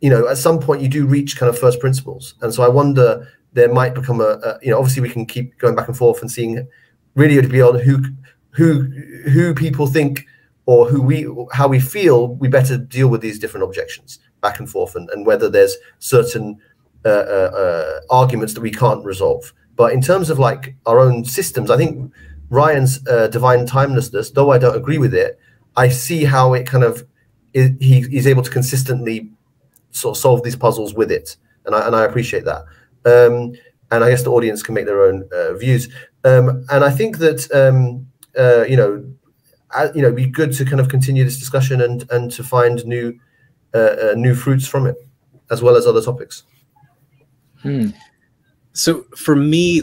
you know at some point you do reach kind of first principles. And so i wonder there might become a, a you know obviously we can keep going back and forth and seeing really to be on who who who people think or who we how we feel we better deal with these different objections back and forth and, and whether there's certain uh, uh, uh, arguments that we can't resolve. But in terms of like our own systems i think ryan's uh, divine timelessness though i don't agree with it i see how it kind of is, he, he's able to consistently sort of solve these puzzles with it and i, and I appreciate that um, and i guess the audience can make their own uh, views um, and i think that um, uh, you know you know, be good to kind of continue this discussion and and to find new uh, uh, new fruits from it, as well as other topics. Hmm. So for me,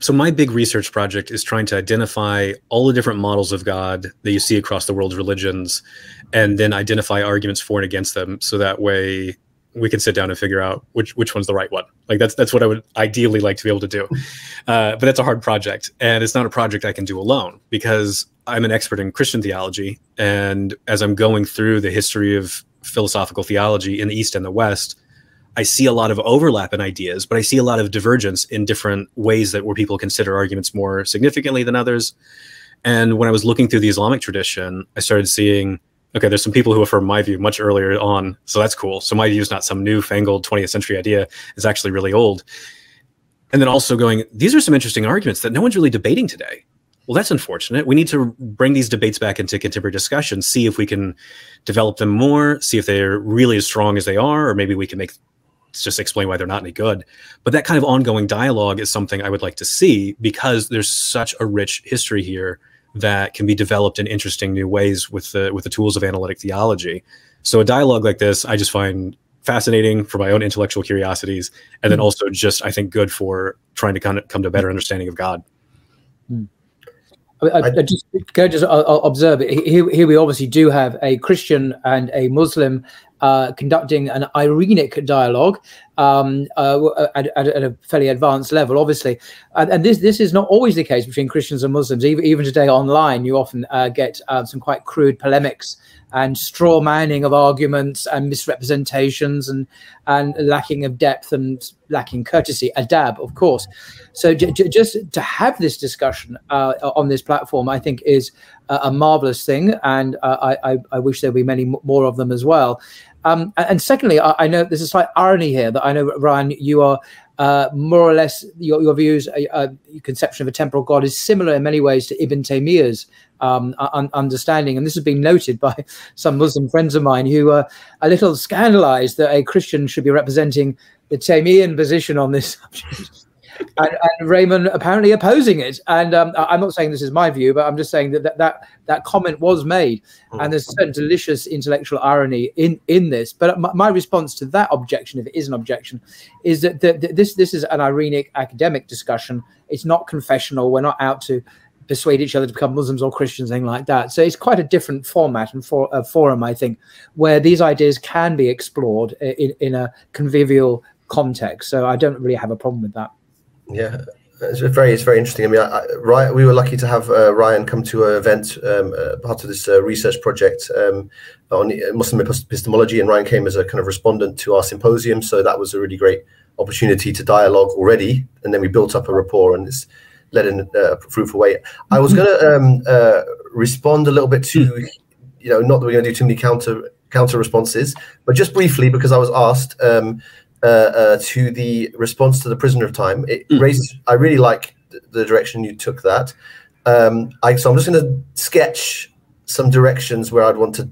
so my big research project is trying to identify all the different models of God that you see across the world's religions, and then identify arguments for and against them, so that way we can sit down and figure out which which one's the right one. Like that's that's what I would ideally like to be able to do, uh, but that's a hard project, and it's not a project I can do alone because I'm an expert in Christian theology, and as I'm going through the history of philosophical theology in the East and the West, I see a lot of overlap in ideas, but I see a lot of divergence in different ways that where people consider arguments more significantly than others. And when I was looking through the Islamic tradition, I started seeing okay, there's some people who affirm my view much earlier on, so that's cool. So my view is not some newfangled 20th century idea; it's actually really old. And then also going, these are some interesting arguments that no one's really debating today well, that's unfortunate. We need to bring these debates back into contemporary discussion, see if we can develop them more, see if they're really as strong as they are, or maybe we can make just explain why they're not any good. But that kind of ongoing dialogue is something I would like to see because there's such a rich history here that can be developed in interesting new ways with the with the tools of analytic theology. So a dialogue like this, I just find fascinating for my own intellectual curiosities, and then hmm. also just I think good for trying to kind of come to a better understanding of God. Mm. I, I, just can I just observe here, here we obviously do have a Christian and a Muslim uh, conducting an Irenic dialogue um, uh, at, at, a fairly advanced level, obviously. And, and, this this is not always the case between Christians and Muslims. Even, even today online, you often uh, get uh, some quite crude polemics and straw manning of arguments and misrepresentations and and lacking of depth and lacking courtesy. Adab, of course. So j- j- just to have this discussion uh, on this platform, I think is a, a marvelous thing, and uh, I, I, wish there would be many more of them as well. Um, and secondly, I, I, know there's a slight irony here that I know, Ryan, you are uh, more or less your, your views, uh, uh, conception of a temporal God is similar in many ways to Ibn Taymiyyah's um, un- understanding. And this has been noted by some Muslim friends of mine who are a little scandalized that a Christian should be representing the Taymiyyan position on this subject and, and, Raymond apparently opposing it. And um, I'm not saying this is my view, but I'm just saying that that that, that comment was made, mm. and there's certain delicious intellectual irony in in this. But my, my, response to that objection, if it is an objection, is that the, the, this this is an Irenic academic discussion. It's not confessional. We're not out to persuade each other to become Muslims or Christians, anything like that. So it's quite a different format and for a forum, I think, where these ideas can be explored in, in a convivial context. So I don't really have a problem with that. Yeah, it's very it's very interesting. I mean, I, I, we were lucky to have uh, Ryan come to an event, um, uh, part of this uh, research project um, on Muslim epistemology, and Ryan came as a kind of respondent to our symposium. So that was a really great opportunity to dialogue already, and then we built up a rapport, and it's led in uh, a fruitful way. I was going to um, uh, respond a little bit to, you know, not that we're going to do too many counter counter responses, but just briefly because I was asked. Um, uh, uh, to the response to the prisoner of time. It mm. raises. I really like the direction you took that. Um, I, so I'm just going to sketch some directions where I'd want to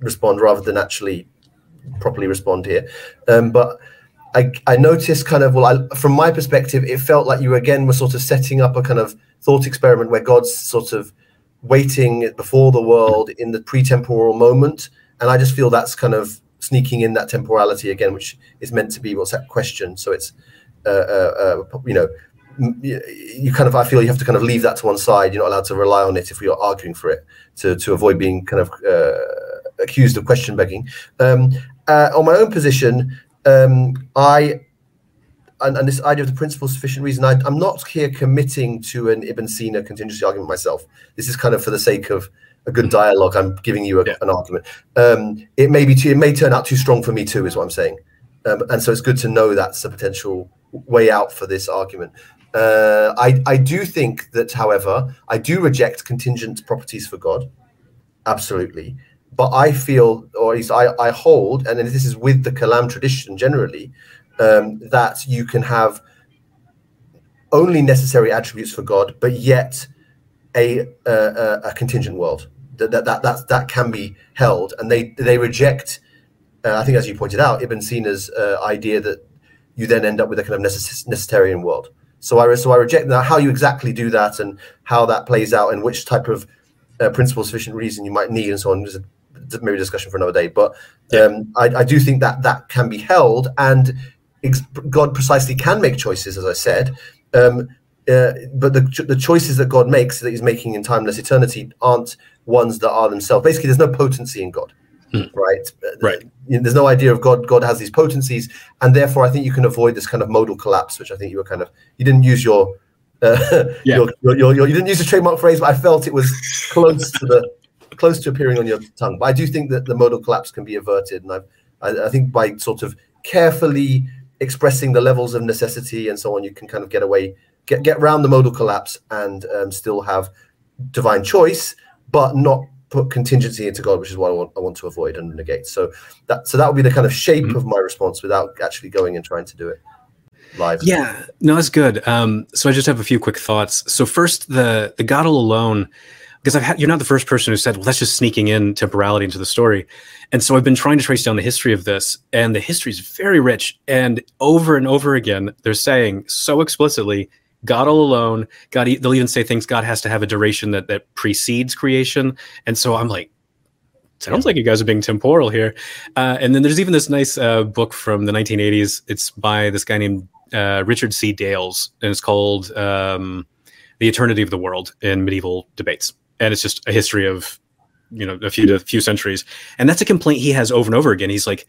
respond rather than actually properly respond here. Um, but I, I noticed kind of well, I, from my perspective, it felt like you again were sort of setting up a kind of thought experiment where God's sort of waiting before the world in the pre-temporal moment, and I just feel that's kind of sneaking in that temporality again, which is meant to be what's that question. So it's, uh, uh, uh, you know, you kind of I feel you have to kind of leave that to one side. You're not allowed to rely on it if you're arguing for it to to avoid being kind of uh, accused of question begging. Um, uh, on my own position, um, I and, and, this idea of the principle sufficient reason, I, am not here committing to an Ibn Sina contingency argument myself. This is kind of for the sake of a good dialogue. I'm giving you a, yeah. an argument. Um, it may be too, it may turn out too strong for me too, is what I'm saying. Um, and so it's good to know that's a potential way out for this argument. Uh, I, I do think that, however, I do reject contingent properties for God, absolutely. But I feel, or at least I, I hold, and this is with the Kalam tradition generally, um, that you can have only necessary attributes for God, but yet a, a, a contingent world that that that that, that can be held, and they they reject. Uh, I think, as you pointed out, Ibn Sina's uh, idea that you then end up with a kind of necess- necessitarian world. So I so I reject that. How you exactly do that, and how that plays out, and which type of uh, principle sufficient reason you might need, and so on. Is a, maybe a discussion for another day. But um, I, I do think that that can be held, and God precisely can make choices, as I said. Um, uh, but the, the choices that God makes that He's making in timeless eternity aren't ones that are themselves. Basically, there's no potency in God, hmm. right? Right. There's no idea of God. God has these potencies, and therefore, I think you can avoid this kind of modal collapse, which I think you were kind of you didn't use your uh, yeah. your, your, your, your, you didn't use a trademark phrase, but I felt it was close to the close to appearing on your tongue. But I do think that the modal collapse can be averted, and I've, I, I think by sort of carefully expressing the levels of necessity and so on, you can kind of get away, get get around the modal collapse, and um, still have divine choice but not put contingency into God, which is what I want, I want to avoid and negate. So that so that would be the kind of shape mm-hmm. of my response without actually going and trying to do it live. Yeah, no, that's good. Um, so I just have a few quick thoughts. So first, the the God alone, because I've had you're not the first person who said, well, that's just sneaking in temporality into the story. And so I've been trying to trace down the history of this, and the history is very rich. And over and over again, they're saying so explicitly, God all alone. God, they'll even say things. God has to have a duration that that precedes creation, and so I'm like, sounds like you guys are being temporal here. Uh, and then there's even this nice uh, book from the 1980s. It's by this guy named uh, Richard C. Dales, and it's called um, "The Eternity of the World in Medieval Debates." And it's just a history of you know a few a few centuries, and that's a complaint he has over and over again. He's like,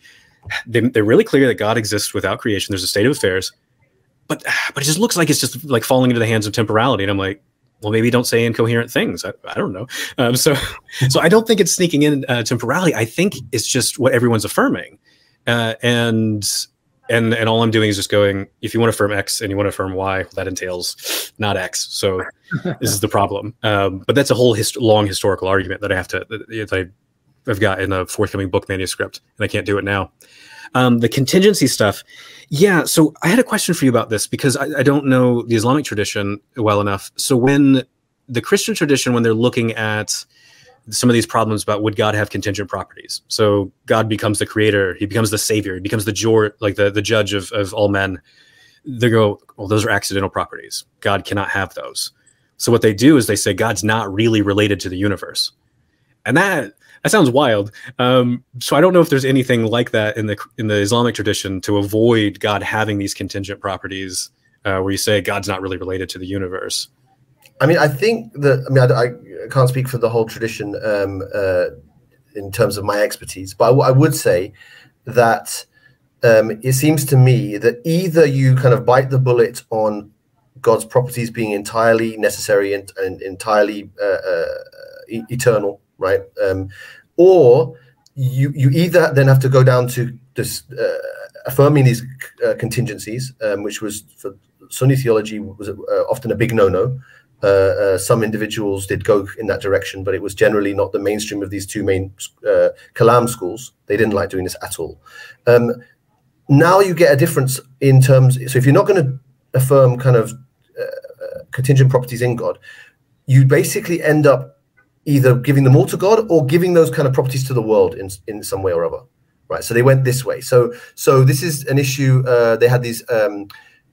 they, they're really clear that God exists without creation. There's a state of affairs, but but it just looks like it's just like falling into the hands of temporality. And I'm like, well, maybe don't say incoherent things. I, I don't know. Um, so, so I don't think it's sneaking in uh, temporality. I think it's just what everyone's affirming, uh, and and and all I'm doing is just going. If you want to affirm X and you want to affirm Y, well, that entails not X. So this is the problem. Um, but that's a whole hist- long historical argument that I have to that I, I've got in a forthcoming book manuscript, and I can't do it now. Um, the contingency stuff, yeah. So I had a question for you about this because I, I don't know the Islamic tradition well enough. So when the Christian tradition, when they're looking at some of these problems about would God have contingent properties? So God becomes the creator, he becomes the savior, he becomes the jor, like the, the judge of, of all men. They go, well, those are accidental properties. God cannot have those. So what they do is they say God's not really related to the universe. And that that sounds wild. Um, so I don't know if there's anything like that in the in the Islamic tradition to avoid God having these contingent properties, uh, where you say God's not really related to the universe. I mean, I think that I mean I, I can't speak for the whole tradition um, uh, in terms of my expertise, but I, would say that um, it seems to me that either you kind of bite the bullet on God's properties being entirely necessary and, and entirely uh, uh, eternal, right? Um, or you you either then have to go down to this uh, affirming these uh, contingencies, um, which was for Sunni theology was uh, often a big no-no. Uh, uh, some individuals did go in that direction, but it was generally not the mainstream of these two main uh, Kalam schools. They didn't like doing this at all. Um, now you get a difference in terms. So if you're not going to affirm kind of contingent properties in God, you basically end up either giving them all to God or giving those kind of properties to the world in in some way or other. Right. So they went this way. So so this is an issue. Uh, they had these um,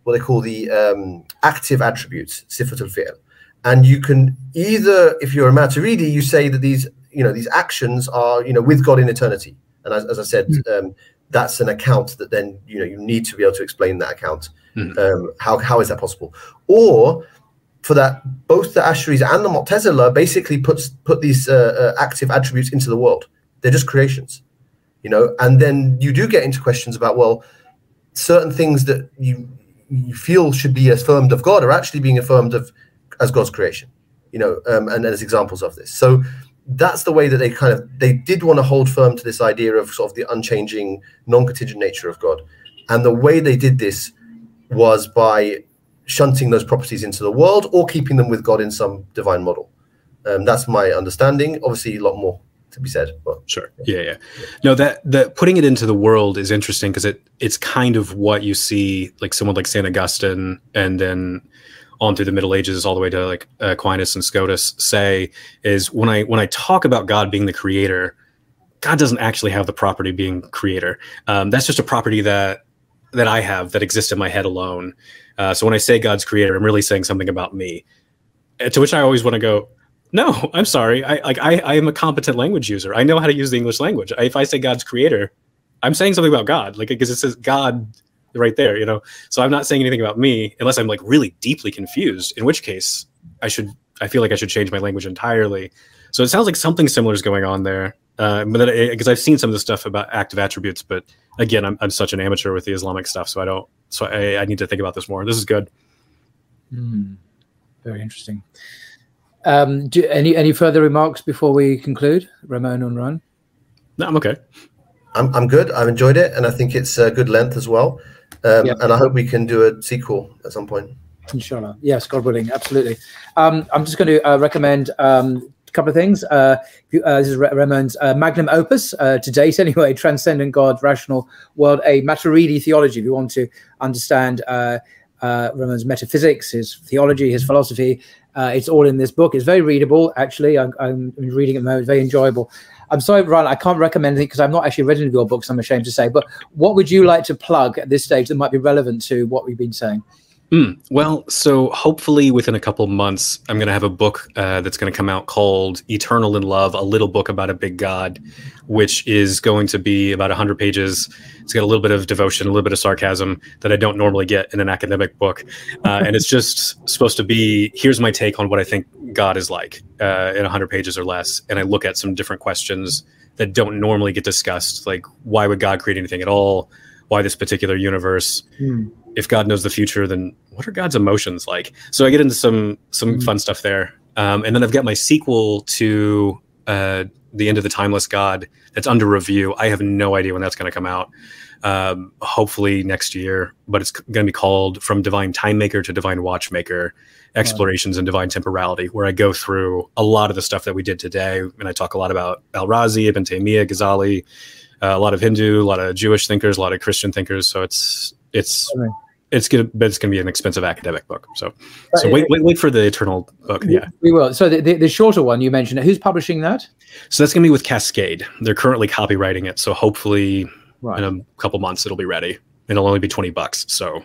what they call the um, active attributes, sifatul fi'l. And you can either, if you're a Maturidi, you say that these, you know, these actions are, you know, with God in eternity. And as, as I said, mm. um, that's an account that then, you know, you need to be able to explain that account. Mm. Um, how, how is that possible? Or for that both the Ash'aris and the Mu'tazila basically puts put these uh, uh, active attributes into the world. They're just creations, you know. And then you do get into questions about well, certain things that you you feel should be affirmed of God are actually being affirmed of as God's creation, you know. Um, and there's examples of this. So that's the way that they kind of they did want to hold firm to this idea of sort of the unchanging, non-contingent nature of God, and the way they did this was by shunting those properties into the world or keeping them with God in some divine model. Um, that's my understanding. Obviously, a lot more to be said. But sure, yeah, yeah. No, that that putting it into the world is interesting because it it's kind of what you see like someone like Saint Augustine and then on through the Middle Ages all the way to like Aquinas and Scotus say is when I when I talk about God being the creator, God doesn't actually have the property being creator. Um, that's just a property that that I have that exists in my head alone. Uh, so when I say God's creator, I'm really saying something about me. Uh, to which I always want to go, no, I'm sorry. I like I, I am a competent language user. I know how to use the English language. I, if I say God's creator, I'm saying something about God, like because it says God right there, you know. So I'm not saying anything about me unless I'm like really deeply confused. In which case, I should I feel like I should change my language entirely. So it sounds like something similar is going on there. Uh, but because I've seen some of the stuff about active attributes, but again, I'm I'm such an amateur with the Islamic stuff, so I don't so I, I need to think about this more. This is good. Mm, very interesting. Um, do, any any further remarks before we conclude, Ramon and Ron? No, I'm okay. I'm I'm good. I've enjoyed it, and I think it's a good length as well. Um, And I hope we can do a sequel at some point. Inshallah, yes, God willing, absolutely. Um, I'm just going to uh, recommend um, couple of things. Uh, uh, this is Ramon's uh, magnum opus uh, to date, anyway. Transcendent God, Rational World, a Maturidi theology. If you want to understand uh, uh, Ramon's metaphysics, his theology, his philosophy, it's all in this book. It's very readable, actually. I'm, I'm reading it at the moment. Very enjoyable. I'm sorry, Ryan, I can't recommend it because I'm not actually read any of your books. I'm ashamed to say. But what would you like to plug at this stage that might be relevant to what we've been saying? Mm, well, so hopefully within a couple months, I'm going to have a book uh, that's going to come out called Eternal in Love, a little book about a big God, which is going to be about 100 pages. It's got a little bit of devotion, a little bit of sarcasm that I don't normally get in an academic book. Uh, and it's just supposed to be here's my take on what I think God is like uh, in 100 pages or less. And I look at some different questions that don't normally get discussed, like why would God create anything at all? Why this particular universe? Hmm. If God knows the future, then what are God's emotions like? So I get into some some Mm. fun stuff there, um, and then I've got my sequel to uh, the End of the Timeless God that's under review. I have no idea when that's going to come out. Um, hopefully next year, but it's going to be called From Divine Time Maker to Divine Watchmaker: Explorations in Divine Temporality, where I go through a lot of the stuff that we did today, and I talk a lot about Al Razi, Ibn Taymiyyah, Ghazali, uh, a lot of Hindu, a lot of Jewish thinkers, a lot of Christian thinkers. So it's it's Okay. It's gonna but it's gonna be an expensive academic book. So so wait wait wait for the Eternal book. Yeah. We will. So the, the, the shorter one you mentioned, who's publishing that? So that's gonna be with Cascade. They're currently copywriting it. So hopefully Right. in a couple months it'll be ready. And it'll only be 20 bucks. So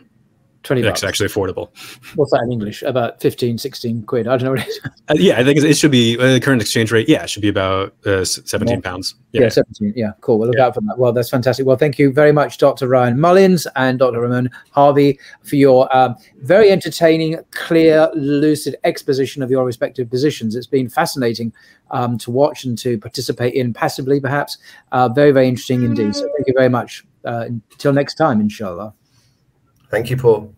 20 bucks. it's actually affordable. What's that in English? About 15, 16 quid. I don't know what it is. Uh, yeah, I think it should be uh, current exchange rate. Yeah, it should be about uh, 17 Yeah. pounds. Yeah, Yeah. 17. Yeah, cool. We'll look Yeah. out for that. Well, that's fantastic. Well, thank you very much, Dr. Ryan Mullins and Dr. Ramon Harvey, for your um, very entertaining, clear, lucid exposition of your respective positions. It's been fascinating um, to watch and to participate in passively, perhaps. Uh, very, very interesting indeed. So, thank you very much. Uh, until next time, inshallah. Thank you, Paul.